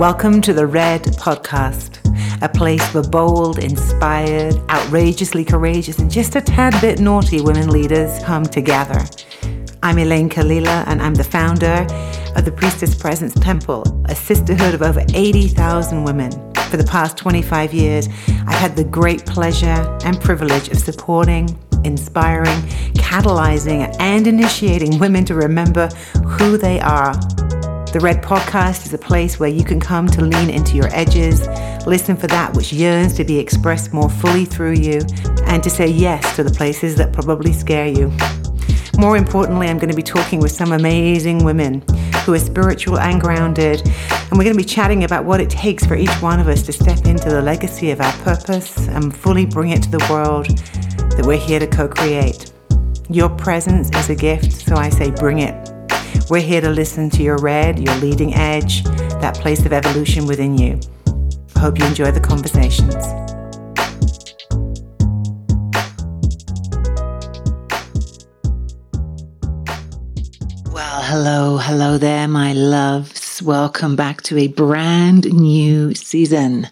Welcome to the Red Podcast, a place for bold, inspired, outrageously courageous, and just a tad bit naughty women leaders come together. I'm Elayne Kalila, and I'm the founder of the Priestess Presence Temple, a sisterhood of over 80,000 women. For the past 25 years, I've had the great pleasure and privilege of supporting, inspiring, catalyzing, and initiating women to remember who they are. The Red Podcast is a place where you can come to lean into your edges, listen for that which yearns to be expressed more fully through you, and to say yes to the places that probably scare you. More importantly, I'm going to be talking with some amazing women who are spiritual and grounded. And we're going to be chatting about what it takes for each one of us to step into the legacy of our purpose and fully bring it to the world that we're here to co create. Your presence is a gift, so I say bring it. We're here to listen to your red, your leading edge, that place of evolution within you. Hope you enjoy the conversations. Well, hello, hello there, my loves. Welcome back to a brand new season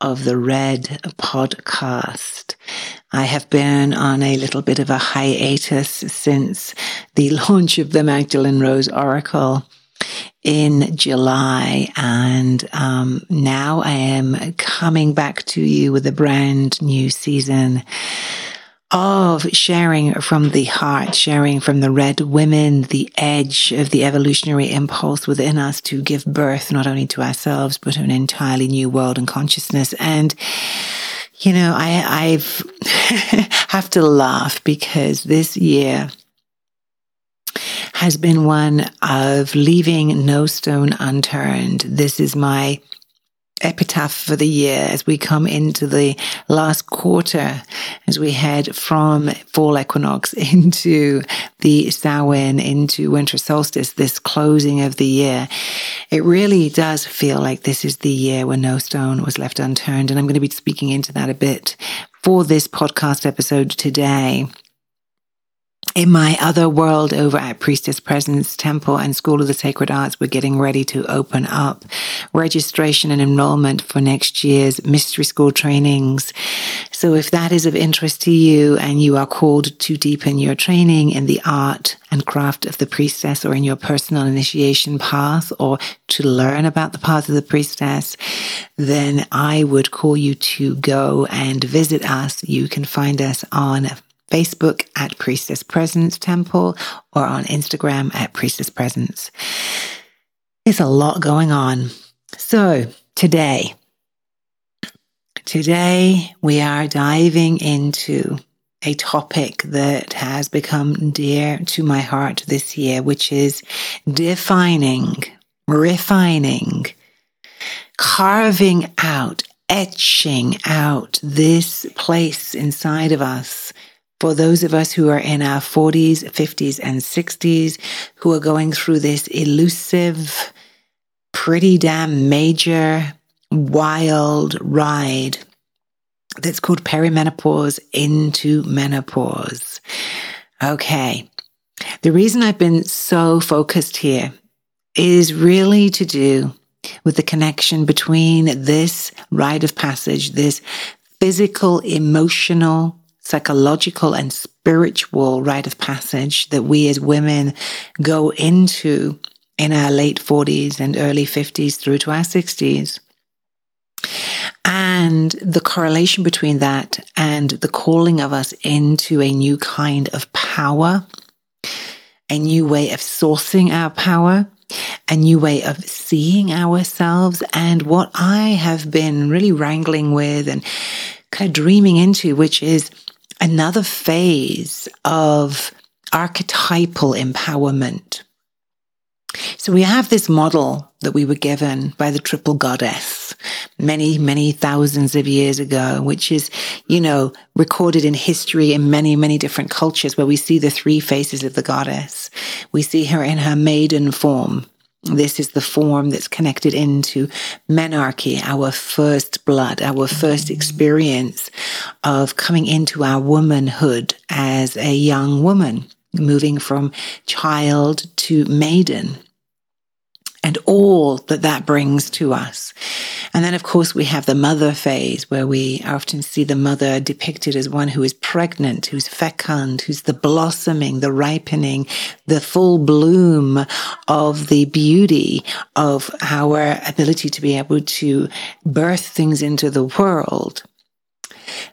of the Red Podcast. I have been on a little bit of a hiatus since the launch of the Magdalene Rose Oracle in July. And um, now I am coming back to you with a brand new season of sharing from the heart, sharing from the red women, the edge of the evolutionary impulse within us to give birth not only to ourselves, but to an entirely new world and consciousness. And, you know, I, I've have to laugh because this year has been one of leaving no stone unturned. This is my epitaph for the year as we come into the last quarter, as we head from fall equinox into the Samhain, into winter solstice, this closing of the year. It really does feel like this is the year when no stone was left unturned. And I'm going to be speaking into that a bit for this podcast episode today in my other world over at Priestess Presence Temple and School of the Sacred Arts, we're getting ready to open up registration and enrollment for next year's mystery school trainings. So if that is of interest to you and you are called to deepen your training in the art and craft of the priestess or in your personal initiation path or to learn about the path of the priestess, then I would call you to go and visit us. You can find us on Facebook at Priestess Presence Temple or on Instagram at Priestess Presence. There's a lot going on. So today, today we are diving into a topic that has become dear to my heart this year, which is defining, refining, carving out, etching out this place inside of us for those of us who are in our 40s, 50s, and 60s, who are going through this elusive, pretty damn major, wild ride that's called perimenopause into menopause. Okay. The reason I've been so focused here is really to do with the connection between this rite of passage, this physical, emotional, psychological and spiritual rite of passage that we as women go into in our late 40s and early 50s through to our 60s. And the correlation between that and the calling of us into a new kind of power, a new way of sourcing our power, a new way of seeing ourselves, and what I have been really wrangling with and kind of dreaming into, which is another phase of archetypal empowerment. So we have this model that we were given by the triple goddess many, many thousands of years ago, which is, you know, recorded in history in many, many different cultures where we see the three faces of the goddess. We see her in her maiden form, this is the form that's connected into menarche, our first blood, our first experience of coming into our womanhood as a young woman, moving from child to maiden. And all that that brings to us. And then, of course, we have the mother phase where we often see the mother depicted as one who is pregnant, who's fecund, who's the blossoming, the ripening, the full bloom of the beauty of our ability to be able to birth things into the world.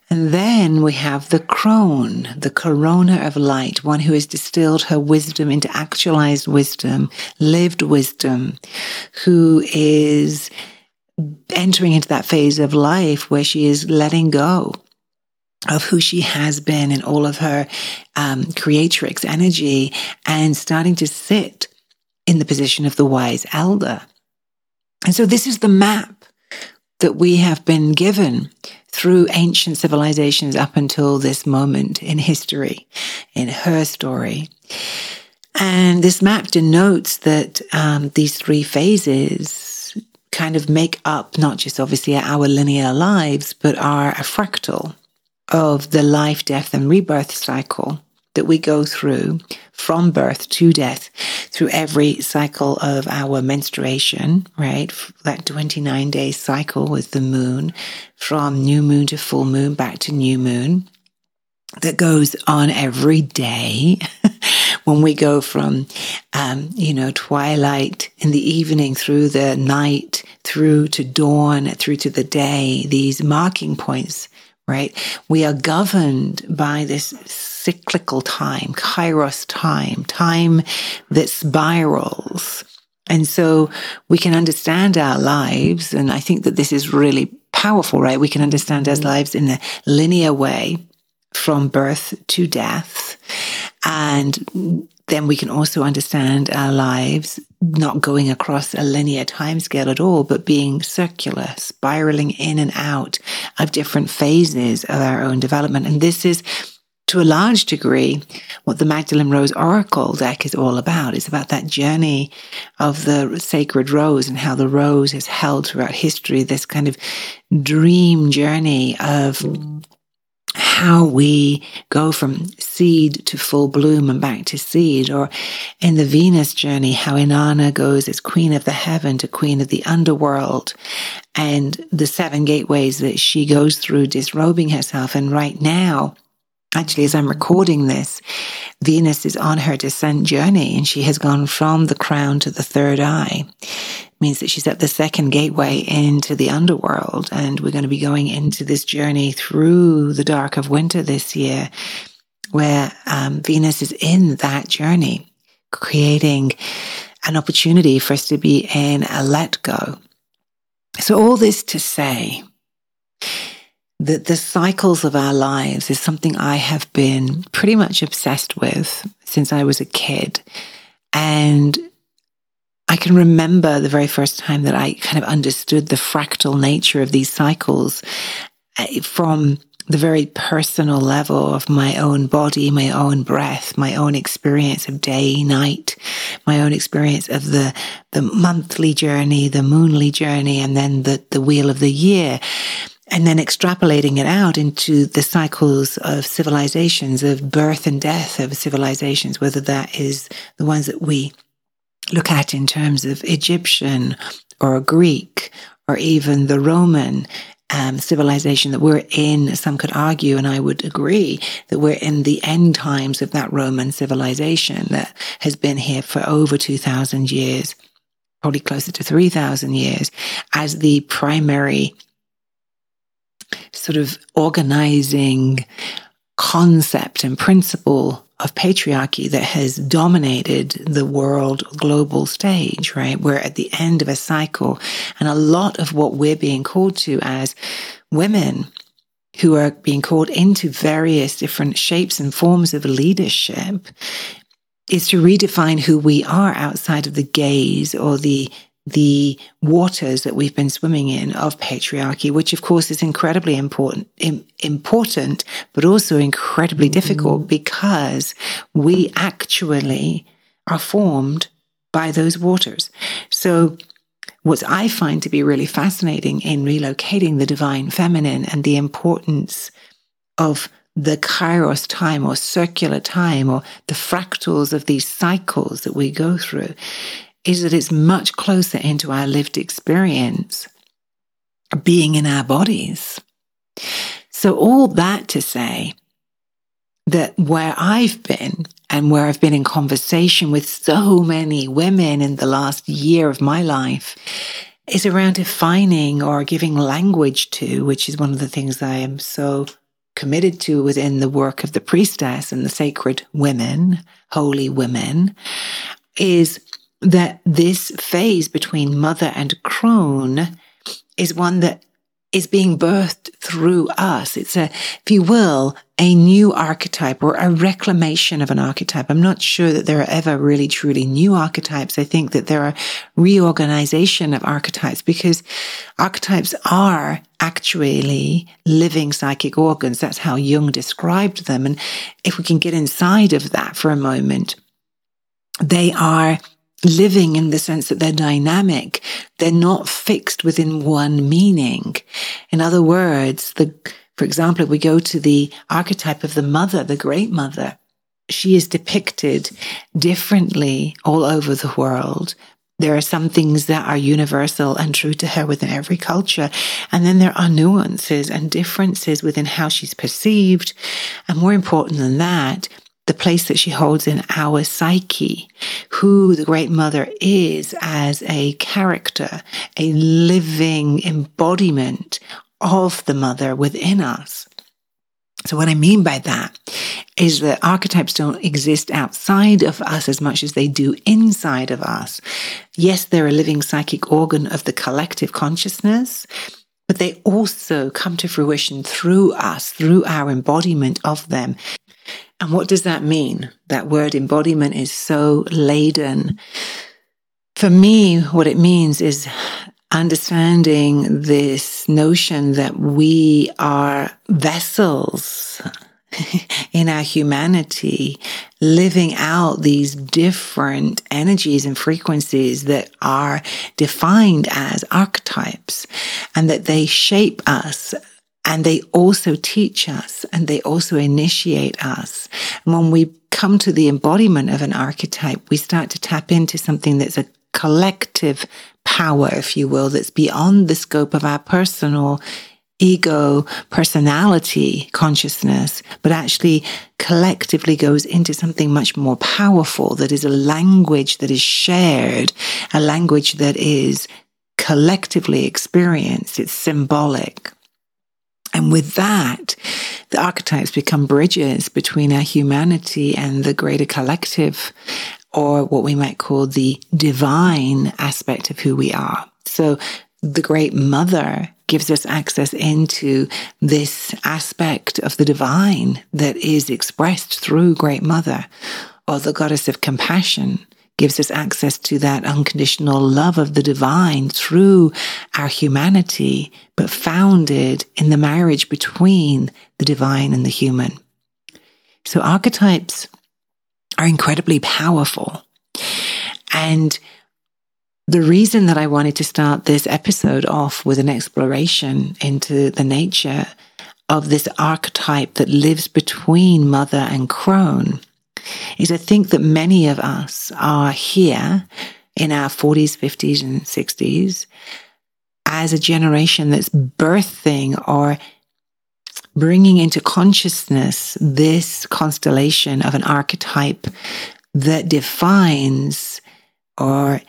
And then we have the crone, the corona of light, one who has distilled her wisdom into actualized wisdom, lived wisdom, who is entering into that phase of life where she is letting go of who she has been in all of her um, creatrix energy and starting to sit in the position of the wise elder. And so this is the map that we have been given through ancient civilizations up until this moment in history, in her story. And this map denotes that um, these three phases kind of make up not just obviously our linear lives, but are a fractal of the life, death, and rebirth cycle that we go through from birth to death through every cycle of our menstruation, right? That 29 day cycle with the moon from new moon to full moon back to new moon that goes on every day when we go from, um, you know, twilight in the evening through the night, through to dawn, through to the day, these marking points right? We are governed by this cyclical time, kairos time, time that spirals. And so we can understand our lives. And I think that this is really powerful, right? We can understand our mm-hmm. lives in a linear way from birth to death. And then we can also understand our lives not going across a linear timescale at all, but being circular, spiraling in and out of different phases of our own development. And this is to a large degree what the Magdalene Rose Oracle deck is all about. It's about that journey of the sacred rose and how the rose has held throughout history this kind of dream journey of how we go from seed to full bloom and back to seed, or in the Venus journey, how Inanna goes as queen of the heaven to queen of the underworld, and the seven gateways that she goes through disrobing herself. And right now, actually, as I'm recording this, Venus is on her descent journey and she has gone from the crown to the third eye means that she's at the second gateway into the underworld. And we're going to be going into this journey through the dark of winter this year, where um, Venus is in that journey, creating an opportunity for us to be in a let go. So, all this to say that the cycles of our lives is something I have been pretty much obsessed with since I was a kid. And I can remember the very first time that I kind of understood the fractal nature of these cycles eh, from the very personal level of my own body, my own breath, my own experience of day, night, my own experience of the, the monthly journey, the moonly journey, and then the, the wheel of the year. And then extrapolating it out into the cycles of civilizations, of birth and death of civilizations, whether that is the ones that we look at in terms of Egyptian or Greek or even the Roman um, civilization that we're in, some could argue, and I would agree, that we're in the end times of that Roman civilization that has been here for over 2,000 years, probably closer to 3,000 years, as the primary sort of organizing concept and principle of patriarchy that has dominated the world global stage, right? We're at the end of a cycle. And a lot of what we're being called to as women who are being called into various different shapes and forms of leadership is to redefine who we are outside of the gaze or the the waters that we've been swimming in of patriarchy, which of course is incredibly important, Im- important, but also incredibly mm-hmm. difficult because we actually are formed by those waters. So what I find to be really fascinating in relocating the divine feminine and the importance of the kairos time or circular time or the fractals of these cycles that we go through is that it's much closer into our lived experience being in our bodies. So, all that to say that where I've been and where I've been in conversation with so many women in the last year of my life is around defining or giving language to, which is one of the things I am so committed to within the work of the priestess and the sacred women, holy women, is that this phase between mother and crone is one that is being birthed through us. It's a, if you will, a new archetype or a reclamation of an archetype. I'm not sure that there are ever really truly new archetypes. I think that there are reorganization of archetypes because archetypes are actually living psychic organs. That's how Jung described them. And if we can get inside of that for a moment, they are living in the sense that they're dynamic. They're not fixed within one meaning. In other words, the, for example, if we go to the archetype of the mother, the great mother, she is depicted differently all over the world. There are some things that are universal and true to her within every culture. And then there are nuances and differences within how she's perceived. And more important than that, the place that she holds in our psyche, who the Great Mother is as a character, a living embodiment of the Mother within us. So, what I mean by that is that archetypes don't exist outside of us as much as they do inside of us. Yes, they're a living psychic organ of the collective consciousness, but they also come to fruition through us, through our embodiment of them and what does that mean? That word embodiment is so laden. For me, what it means is understanding this notion that we are vessels in our humanity, living out these different energies and frequencies that are defined as archetypes and that they shape us and they also teach us and they also initiate us. And when we come to the embodiment of an archetype, we start to tap into something that's a collective power, if you will, that's beyond the scope of our personal ego, personality, consciousness, but actually collectively goes into something much more powerful that is a language that is shared, a language that is collectively experienced. It's symbolic. And with that, the archetypes become bridges between our humanity and the greater collective, or what we might call the divine aspect of who we are. So the great mother gives us access into this aspect of the divine that is expressed through great mother, or the goddess of compassion gives us access to that unconditional love of the divine through our humanity, but founded in the marriage between the divine and the human. So archetypes are incredibly powerful. And the reason that I wanted to start this episode off with an exploration into the nature of this archetype that lives between mother and crone is I think that many of us are here in our 40s, 50s, and 60s as a generation that's birthing or bringing into consciousness this constellation of an archetype that defines or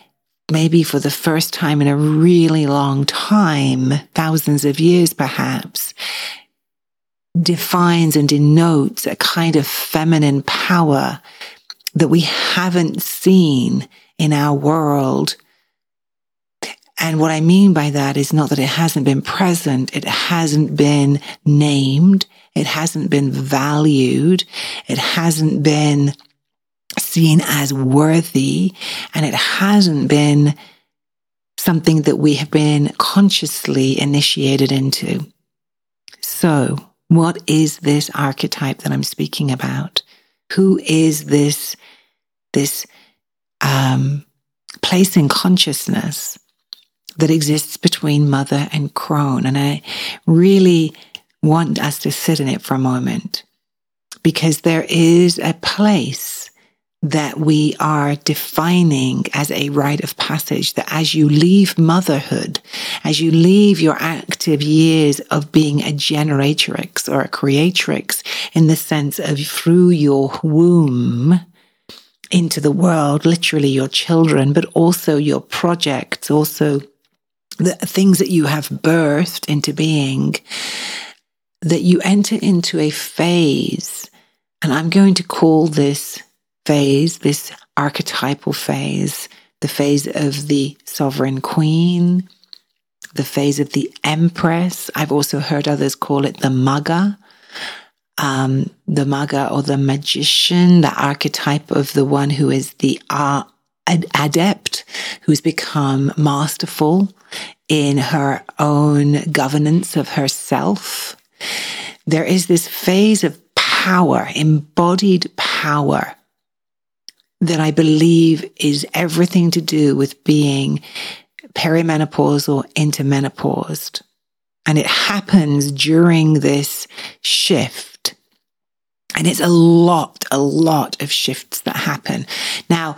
maybe for the first time in a really long time, thousands of years perhaps, defines and denotes a kind of feminine power that we haven't seen in our world. And what I mean by that is not that it hasn't been present, it hasn't been named, it hasn't been valued, it hasn't been seen as worthy, and it hasn't been something that we have been consciously initiated into. So, what is this archetype that I'm speaking about? Who is this, this um, place in consciousness that exists between mother and crone? And I really want us to sit in it for a moment because there is a place that we are defining as a rite of passage that as you leave motherhood, as you leave your active years of being a generatrix or a creatrix in the sense of through your womb into the world, literally your children, but also your projects, also the things that you have birthed into being, that you enter into a phase. And I'm going to call this phase, this archetypal phase, the phase of the sovereign queen, the phase of the empress. I've also heard others call it the maga, um, the maga or the magician, the archetype of the one who is the uh, adept, who's become masterful in her own governance of herself. There is this phase of power, embodied power that I believe is everything to do with being perimenopausal into menopaused. And it happens during this shift. And it's a lot, a lot of shifts that happen. Now,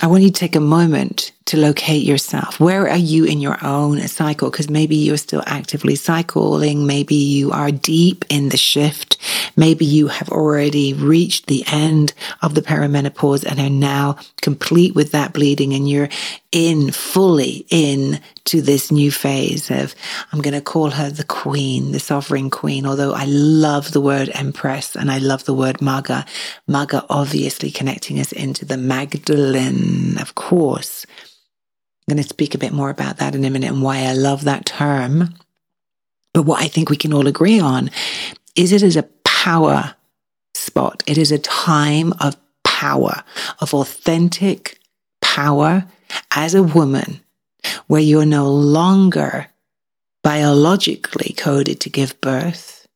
I want you to take a moment to locate yourself. Where are you in your own cycle? Because maybe you're still actively cycling. Maybe you are deep in the shift. Maybe you have already reached the end of the perimenopause and are now complete with that bleeding and you're in fully in to this new phase of, I'm going to call her the queen, the sovereign queen. Although I love the word empress and I love the word maga. Maga obviously connecting us into the Magdalene, of course. I'm going to speak a bit more about that in a minute and why I love that term. But what I think we can all agree on is it is a power spot. It is a time of power, of authentic power as a woman, where you're no longer biologically coded to give birth,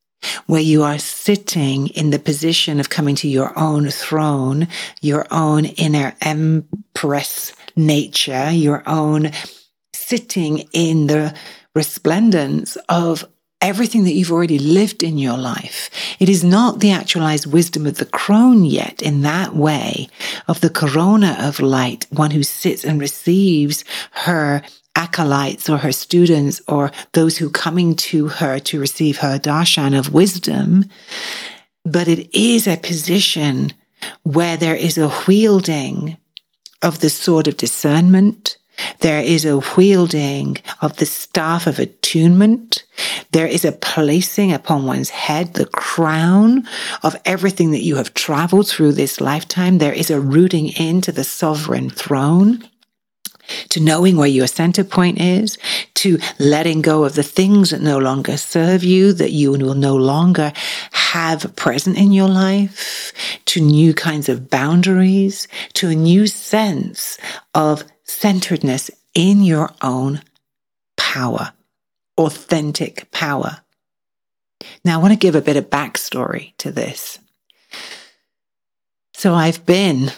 where you are sitting in the position of coming to your own throne, your own inner empress nature, your own sitting in the resplendence of everything that you've already lived in your life. It is not the actualized wisdom of the crone yet in that way of the corona of light, one who sits and receives her acolytes or her students or those who coming to her to receive her darshan of wisdom. But it is a position where there is a wielding of the sword of discernment. There is a wielding of the staff of attunement. There is a placing upon one's head the crown of everything that you have traveled through this lifetime. There is a rooting into the sovereign throne to knowing where your center point is, to letting go of the things that no longer serve you, that you will no longer have present in your life, to new kinds of boundaries, to a new sense of centeredness in your own power, authentic power. Now, I want to give a bit of backstory to this. So, I've been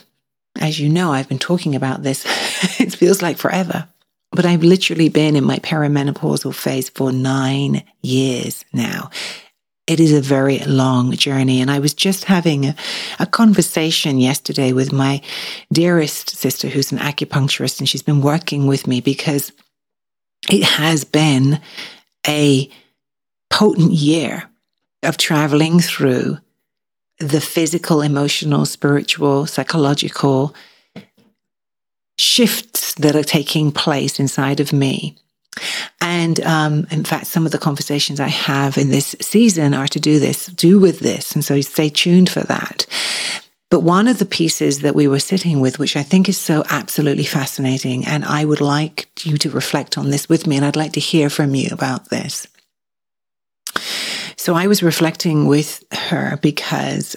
as you know, I've been talking about this, it feels like forever, but I've literally been in my perimenopausal phase for nine years now. It is a very long journey. And I was just having a, a, conversation yesterday with my dearest sister, who's an acupuncturist, and she's been working with me because it has been a potent year of traveling through the physical, emotional, spiritual, psychological shifts that are taking place inside of me. And um, in fact, some of the conversations I have in this season are to do this, do with this. And so stay tuned for that. But one of the pieces that we were sitting with, which I think is so absolutely fascinating, and I would like you to reflect on this with me, and I'd like to hear from you about this. So I was reflecting with her because,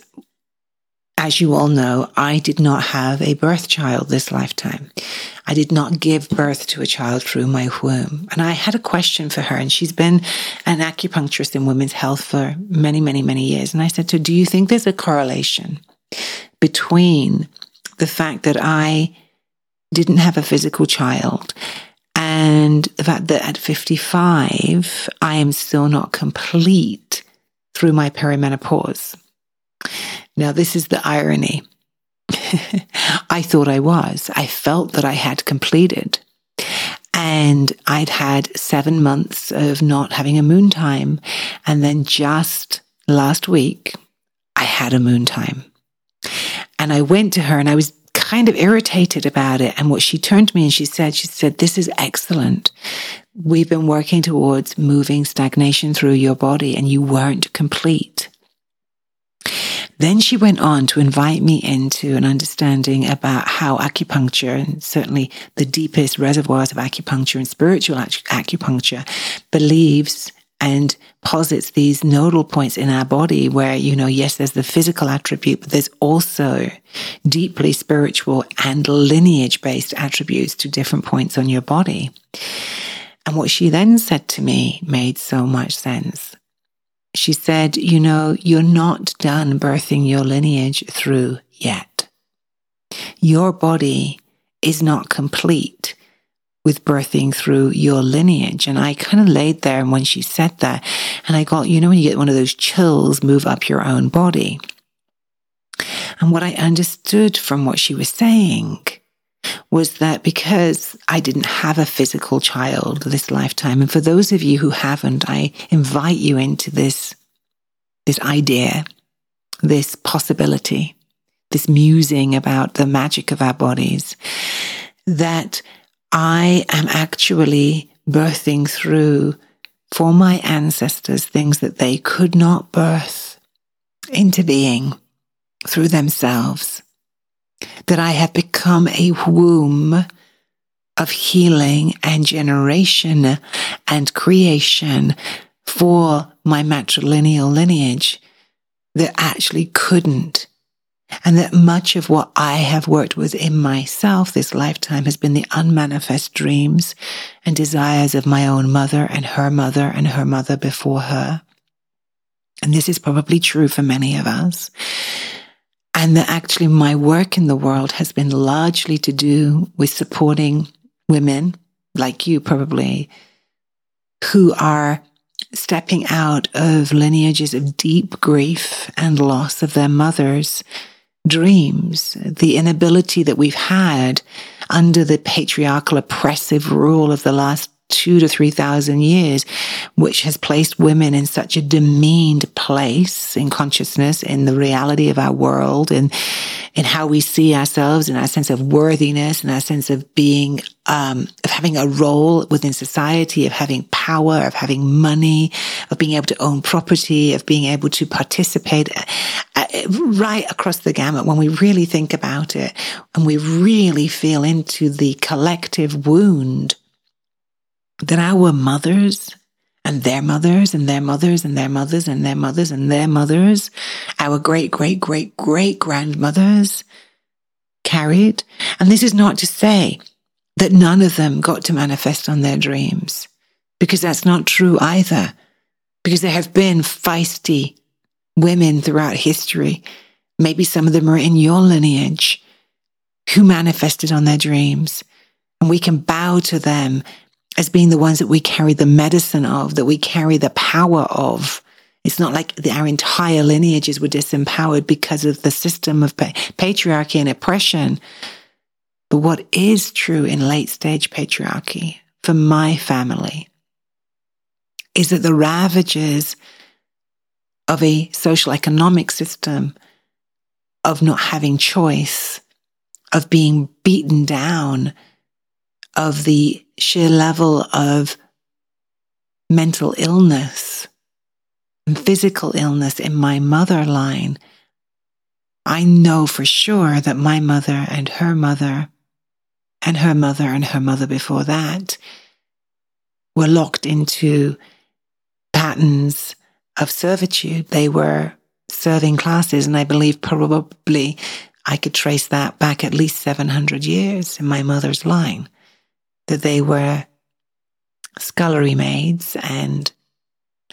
as you all know, I did not have a birth child this lifetime. I did not give birth to a child through my womb. And I had a question for her, and she's been an acupuncturist in women's health for many, many, many years. And I said to her, Do you think there's a correlation between the fact that I didn't have a physical child and the fact that at 55, I am still not complete through my perimenopause. Now, this is the irony. I thought I was. I felt that I had completed. And I'd had seven months of not having a moon time. And then just last week, I had a moon time. And I went to her and I was kind of irritated about it. And what she turned to me and she said, she said, this is excellent. We've been working towards moving stagnation through your body and you weren't complete. Then she went on to invite me into an understanding about how acupuncture, and certainly the deepest reservoirs of acupuncture and spiritual acupuncture, believes and posits these nodal points in our body where, you know, yes, there's the physical attribute, but there's also deeply spiritual and lineage based attributes to different points on your body. And what she then said to me made so much sense. She said, You know, you're not done birthing your lineage through yet. Your body is not complete with birthing through your lineage. And I kind of laid there and when she said that, and I got, you know, when you get one of those chills move up your own body. And what I understood from what she was saying was that because I didn't have a physical child this lifetime, and for those of you who haven't, I invite you into this, this idea, this possibility, this musing about the magic of our bodies, that I am actually birthing through for my ancestors things that they could not birth into being through themselves. That I have become a womb of healing and generation and creation for my matrilineal lineage that actually couldn't and that much of what I have worked with in myself this lifetime has been the unmanifest dreams and desires of my own mother and her mother and her mother before her. And this is probably true for many of us. And that actually my work in the world has been largely to do with supporting women like you probably who are stepping out of lineages of deep grief and loss of their mothers dreams, the inability that we've had under the patriarchal oppressive rule of the last two to three thousand years, which has placed women in such a demeaned place in consciousness, in the reality of our world, and in how we see ourselves, and our sense of worthiness, and our sense of being, um, of having a role within society, of having power, of having money, of being able to own property, of being able to participate uh, right across the gamut. When we really think about it, and we really feel into the collective wound that our mothers and their mothers and their mothers and their mothers and their mothers and their mothers, our great, great, great, great grandmothers carried. And this is not to say that none of them got to manifest on their dreams, because that's not true either. Because there have been feisty women throughout history. Maybe some of them are in your lineage who manifested on their dreams. And we can bow to them as being the ones that we carry the medicine of, that we carry the power of. It's not like the, our entire lineages were disempowered because of the system of pa- patriarchy and oppression. But what is true in late stage patriarchy for my family is that the ravages of a social economic system of not having choice, of being beaten down, of the sheer level of mental illness and physical illness in my mother line, I know for sure that my mother and her mother and her mother and her mother before that were locked into patterns of servitude. They were serving classes, and I believe probably I could trace that back at least 700 years in my mother's line that they were scullery maids and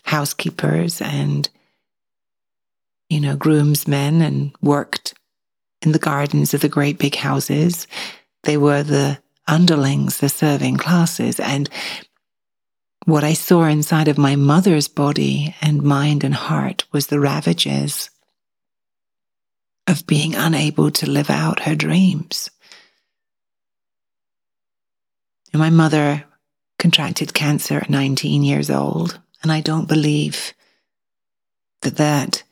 housekeepers and, you know, groomsmen and worked in the gardens of the great big houses. They were the underlings, the serving classes. And what I saw inside of my mother's body and mind and heart was the ravages of being unable to live out her dreams. And my mother contracted cancer at 19 years old, and I don't believe that that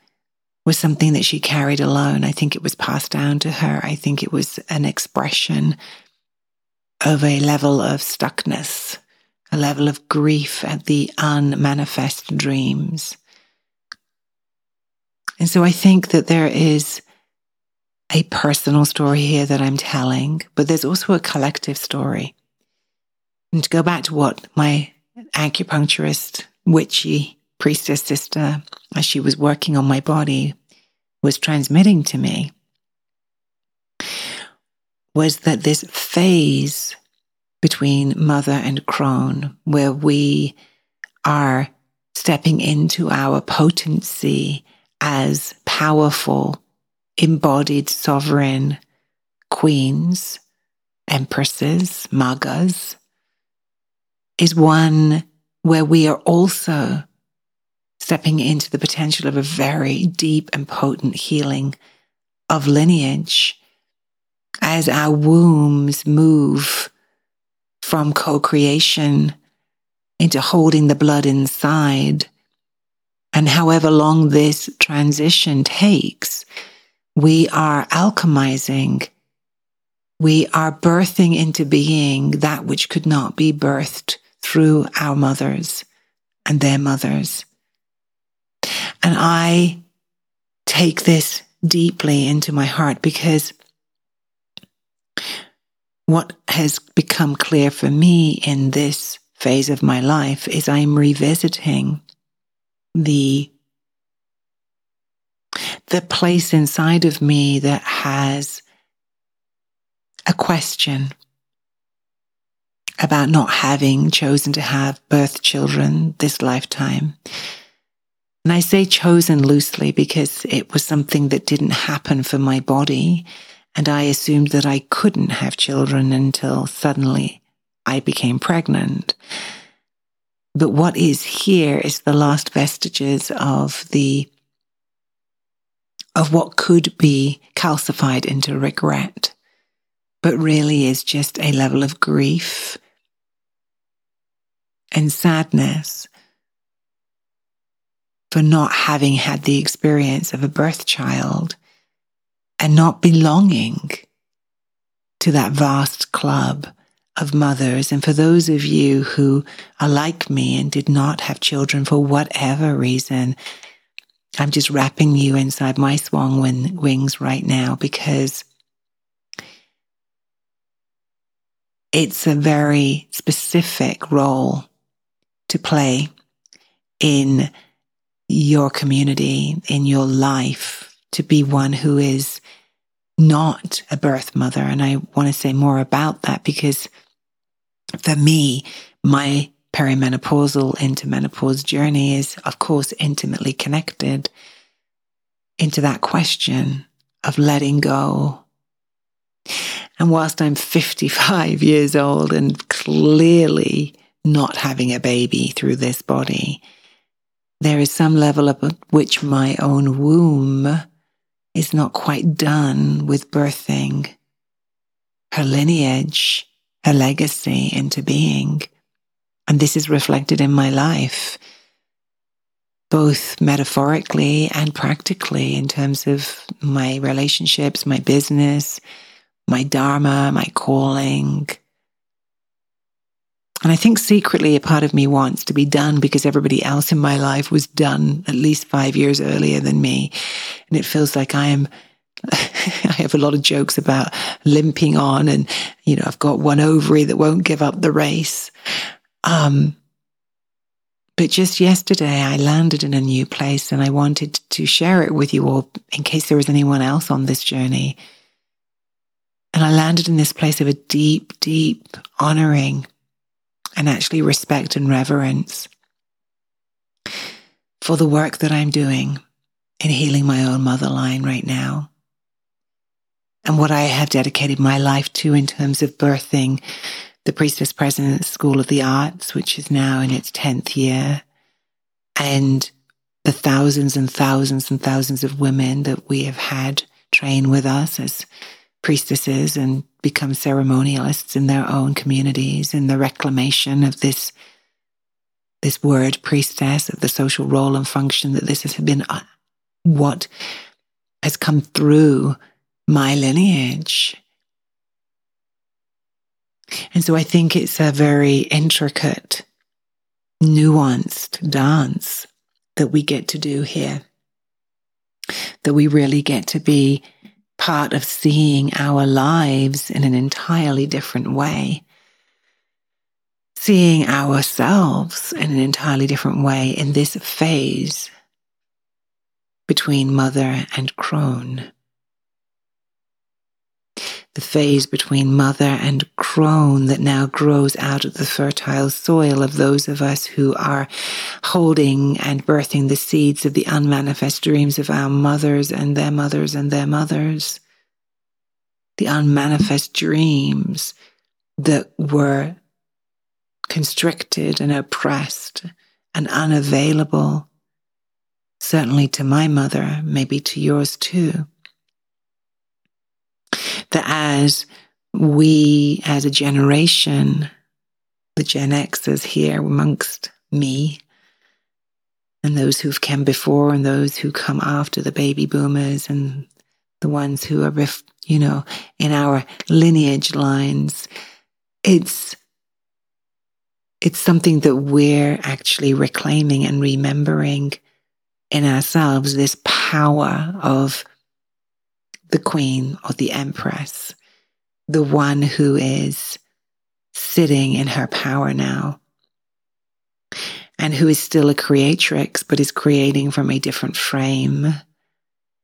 was something that she carried alone. I think it was passed down to her. I think it was an expression of a level of stuckness, a level of grief at the unmanifest dreams. And so I think that there is a personal story here that I'm telling, but there's also a collective story. And to go back to what my acupuncturist, witchy priestess sister, as she was working on my body, was transmitting to me, was that this phase between mother and crone, where we are stepping into our potency as powerful, embodied sovereign queens, empresses, magas, is one where we are also stepping into the potential of a very deep and potent healing of lineage as our wombs move from co creation into holding the blood inside. And however long this transition takes, we are alchemizing. We are birthing into being that which could not be birthed through our mothers and their mothers. And I take this deeply into my heart because what has become clear for me in this phase of my life is I'm revisiting the the place inside of me that has a question about not having chosen to have birth children this lifetime. And I say chosen loosely because it was something that didn't happen for my body. And I assumed that I couldn't have children until suddenly I became pregnant. But what is here is the last vestiges of the of what could be calcified into regret, but really is just a level of grief and sadness for not having had the experience of a birth child and not belonging to that vast club of mothers. And for those of you who are like me and did not have children for whatever reason, I'm just wrapping you inside my swan wings right now because it's a very specific role to play in your community, in your life, to be one who is not a birth mother. And I want to say more about that because for me, my perimenopausal into menopause journey is, of course, intimately connected into that question of letting go. And whilst I'm 55 years old and clearly not having a baby through this body, there is some level up at which my own womb is not quite done with birthing her lineage, her legacy into being. And this is reflected in my life, both metaphorically and practically in terms of my relationships, my business, my dharma, my calling, and I think secretly a part of me wants to be done because everybody else in my life was done at least five years earlier than me. And it feels like I am, I have a lot of jokes about limping on and, you know, I've got one ovary that won't give up the race. Um, but just yesterday, I landed in a new place and I wanted to share it with you all in case there was anyone else on this journey. And I landed in this place of a deep, deep honoring and actually respect and reverence for the work that I'm doing in healing my own mother line right now. And what I have dedicated my life to in terms of birthing the Priestess Presence School of the Arts, which is now in its 10th year, and the thousands and thousands and thousands of women that we have had train with us as priestesses and become ceremonialists in their own communities in the reclamation of this this word priestess of the social role and function that this has been uh, what has come through my lineage. And so i think it's a very intricate nuanced dance that we get to do here that we really get to be part of seeing our lives in an entirely different way. Seeing ourselves in an entirely different way in this phase between mother and crone the phase between mother and crone that now grows out of the fertile soil of those of us who are holding and birthing the seeds of the unmanifest dreams of our mothers and their mothers and their mothers. The unmanifest dreams that were constricted and oppressed and unavailable, certainly to my mother, maybe to yours too that as we, as a generation, the Gen Xers here amongst me, and those who've come before and those who come after the baby boomers and the ones who are, you know, in our lineage lines, it's it's something that we're actually reclaiming and remembering in ourselves this power of the queen or the empress, the one who is sitting in her power now and who is still a creatrix, but is creating from a different frame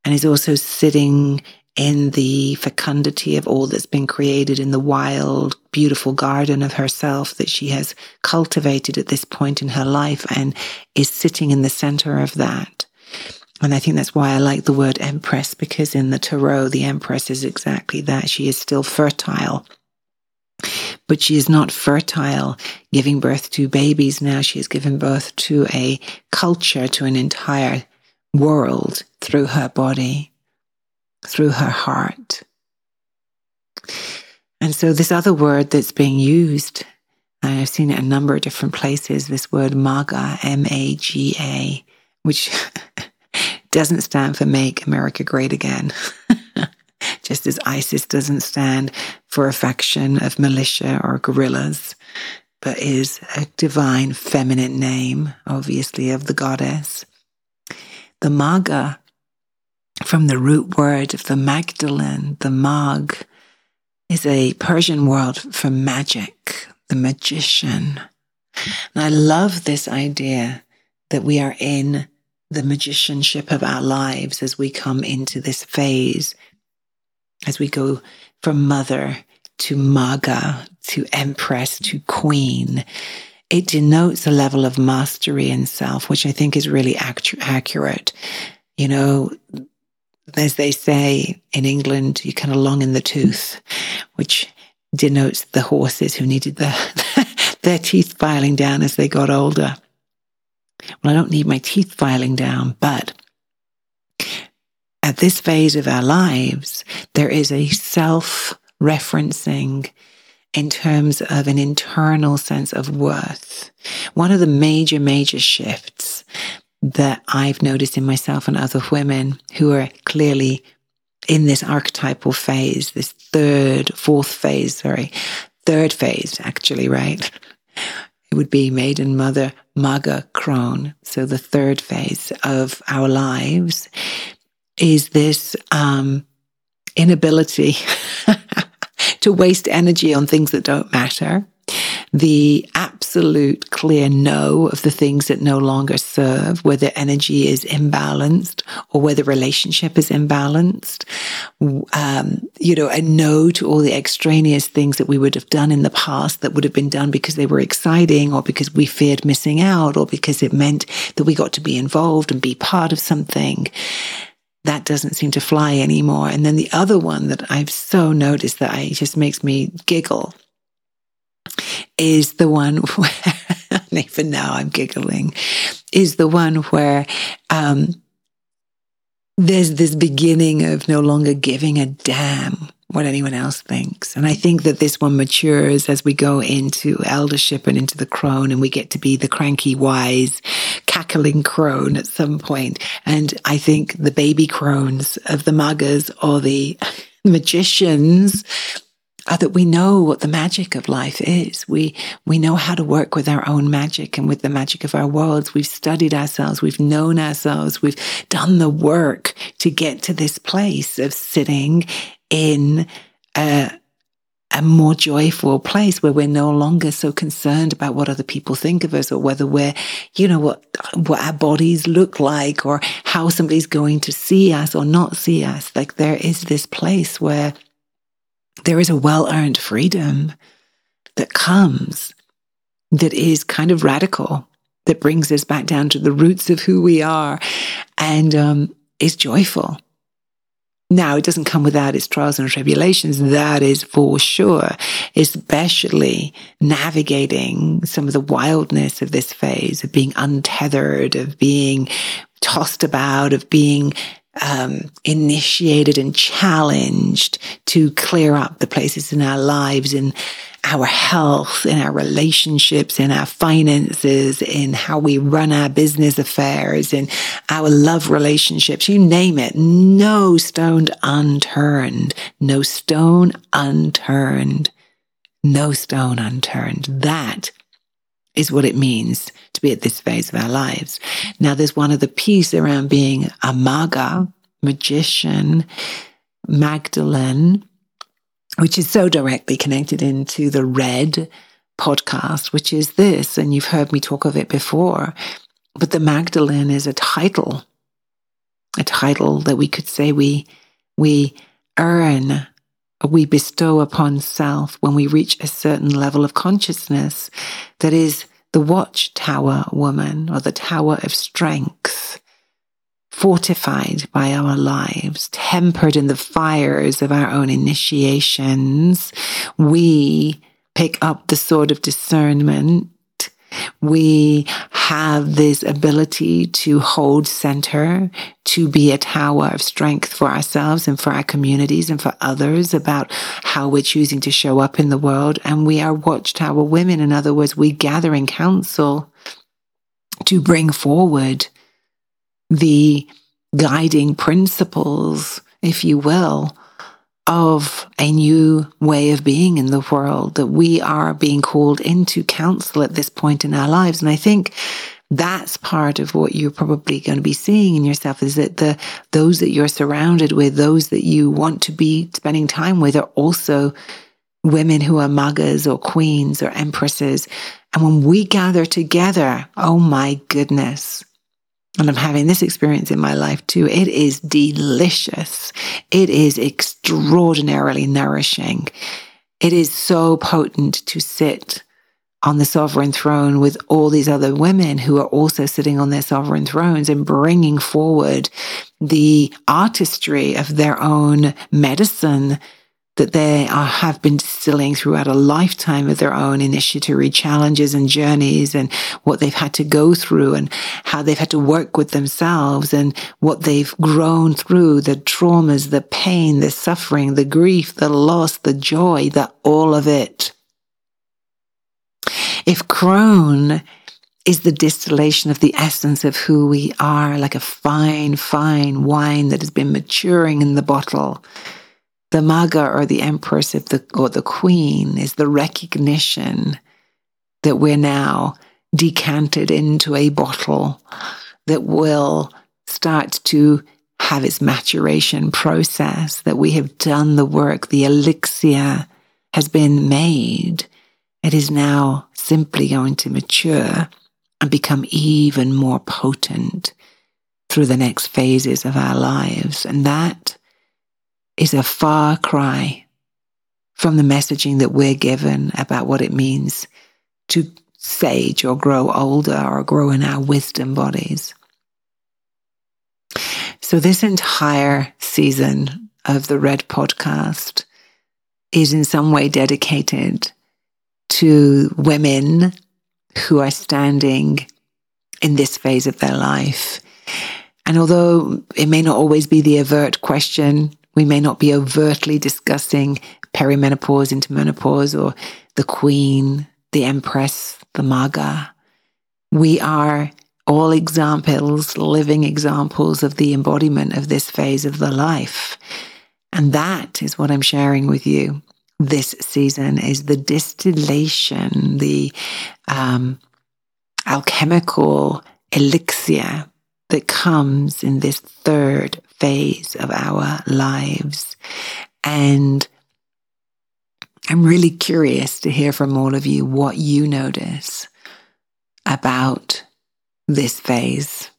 and is also sitting in the fecundity of all that's been created in the wild, beautiful garden of herself that she has cultivated at this point in her life and is sitting in the center of that. And I think that's why I like the word empress, because in the Tarot, the empress is exactly that. She is still fertile. But she is not fertile giving birth to babies now. She has given birth to a culture, to an entire world through her body, through her heart. And so, this other word that's being used, I've seen it a number of different places, this word MAGA, M A G A, which doesn't stand for Make America Great Again. Just as ISIS doesn't stand for a faction of militia or guerrillas, but is a divine feminine name, obviously, of the goddess. The Maga, from the root word of the Magdalene, the Mag, is a Persian word for magic, the magician. And I love this idea that we are in the magicianship of our lives as we come into this phase, as we go from mother to maga to empress to queen. It denotes a level of mastery in self, which I think is really act- accurate. You know, as they say in England, you kind of long in the tooth, which denotes the horses who needed the, their teeth filing down as they got older. Well, I don't need my teeth filing down, but at this phase of our lives, there is a self referencing in terms of an internal sense of worth. One of the major, major shifts that I've noticed in myself and other women who are clearly in this archetypal phase, this third, fourth phase, sorry, third phase, actually, right? It would be maiden, mother, maga, crone. So the third phase of our lives is this um, inability to waste energy on things that don't matter the absolute clear no of the things that no longer serve, whether energy is imbalanced or whether relationship is imbalanced. Um, you know, a no to all the extraneous things that we would have done in the past that would have been done because they were exciting or because we feared missing out or because it meant that we got to be involved and be part of something that doesn't seem to fly anymore. And then the other one that I've so noticed that I just makes me giggle is the one where, even now I'm giggling, is the one where um, there's this beginning of no longer giving a damn what anyone else thinks. And I think that this one matures as we go into eldership and into the crone and we get to be the cranky, wise, cackling crone at some point. And I think the baby crones of the magas or the magicians are that we know what the magic of life is. We, we know how to work with our own magic and with the magic of our worlds. We've studied ourselves. We've known ourselves. We've done the work to get to this place of sitting in a, a more joyful place where we're no longer so concerned about what other people think of us or whether we're, you know, what, what our bodies look like or how somebody's going to see us or not see us. Like there is this place where there is a well earned freedom that comes that is kind of radical, that brings us back down to the roots of who we are and um, is joyful. Now, it doesn't come without its trials and tribulations. That is for sure, especially navigating some of the wildness of this phase of being untethered, of being tossed about, of being um, initiated and challenged to clear up the places in our lives, in our health, in our relationships, in our finances, in how we run our business affairs, in our love relationships, you name it. No stone unturned, no stone unturned, no stone unturned. That is what it means to be at this phase of our lives. Now, there's one of the piece around being a maga, magician, Magdalene, which is so directly connected into the red podcast, which is this, and you've heard me talk of it before. But the Magdalene is a title, a title that we could say we we earn we bestow upon self when we reach a certain level of consciousness that is the watchtower woman or the tower of strength, fortified by our lives, tempered in the fires of our own initiations. We pick up the sword of discernment we have this ability to hold center, to be a tower of strength for ourselves and for our communities and for others about how we're choosing to show up in the world. And we are watchtower women. In other words, we gather in council to bring forward the guiding principles, if you will, of a new way of being in the world, that we are being called into counsel at this point in our lives. And I think that's part of what you're probably going to be seeing in yourself is that the those that you're surrounded with, those that you want to be spending time with are also women who are magas or queens or empresses. And when we gather together, oh my goodness, and I'm having this experience in my life too. It is delicious. It is extraordinarily nourishing. It is so potent to sit on the sovereign throne with all these other women who are also sitting on their sovereign thrones and bringing forward the artistry of their own medicine that they are, have been distilling throughout a lifetime of their own initiatory challenges and journeys and what they've had to go through and how they've had to work with themselves and what they've grown through, the traumas, the pain, the suffering, the grief, the loss, the joy, the all of it. If crone is the distillation of the essence of who we are, like a fine, fine wine that has been maturing in the bottle, the maga or the empress of the, or the queen is the recognition that we're now decanted into a bottle that will start to have its maturation process, that we have done the work, the elixir has been made. It is now simply going to mature and become even more potent through the next phases of our lives. And that is a far cry from the messaging that we're given about what it means to sage or grow older or grow in our wisdom bodies. So, this entire season of the Red podcast is in some way dedicated to women who are standing in this phase of their life And although it may not always be the overt question, we may not be overtly discussing perimenopause into menopause or the queen, the empress, the maga. We are all examples, living examples of the embodiment of this phase of the life. And that is what I'm sharing with you this season is the distillation, the um, alchemical elixir that comes in this third phase of our lives. And I'm really curious to hear from all of you what you notice about this phase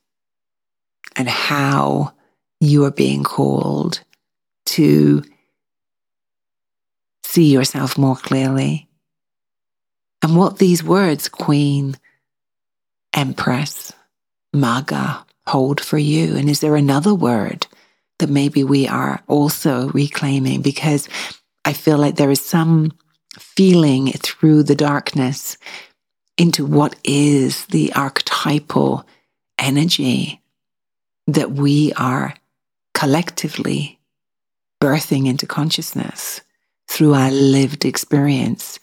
and how you are being called to see yourself more clearly. And what these words, Queen, Empress, Maga, hold for you? And is there another word that maybe we are also reclaiming? Because I feel like there is some feeling through the darkness into what is the archetypal energy that we are collectively birthing into consciousness through our lived experience.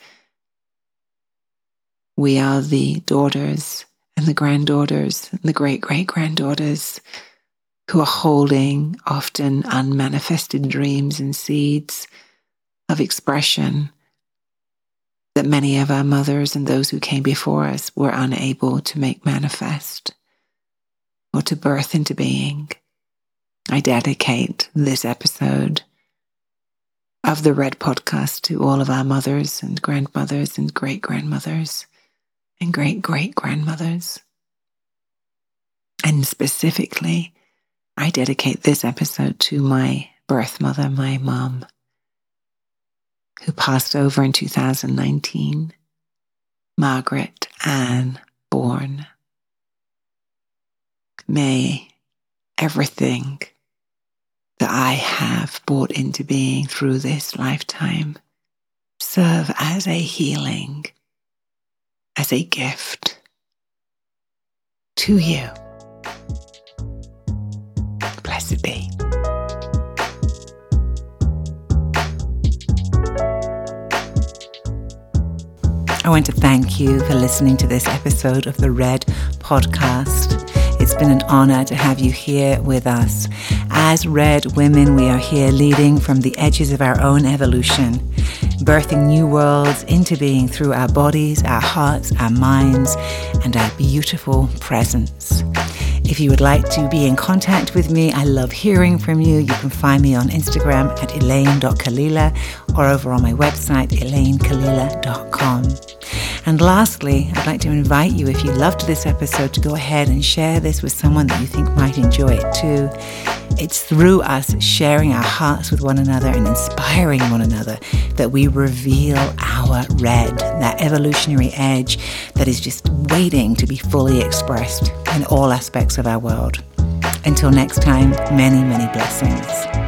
We are the daughters and the granddaughters and the great great granddaughters who are holding often unmanifested dreams and seeds of expression that many of our mothers and those who came before us were unable to make manifest or to birth into being. I dedicate this episode of the Red Podcast to all of our mothers and grandmothers and great grandmothers and great great grandmothers. And specifically, I dedicate this episode to my birth mother, my mom, who passed over in 2019, Margaret Ann Bourne. May everything that I have brought into being through this lifetime serve as a healing, as a gift to you. I want to thank you for listening to this episode of the Red Podcast. It's been an honor to have you here with us. As Red Women, we are here leading from the edges of our own evolution, birthing new worlds into being through our bodies, our hearts, our minds, and our beautiful presence. If you would like to be in contact with me, I love hearing from you. You can find me on Instagram at elayne.kalila or over on my website, elaynekalila.com. And lastly, I'd like to invite you, if you loved this episode, to go ahead and share this with someone that you think might enjoy it too. It's through us sharing our hearts with one another and inspiring one another that we reveal our red, that evolutionary edge that is just waiting to be fully expressed in all aspects of our world. Until next time, many, many blessings.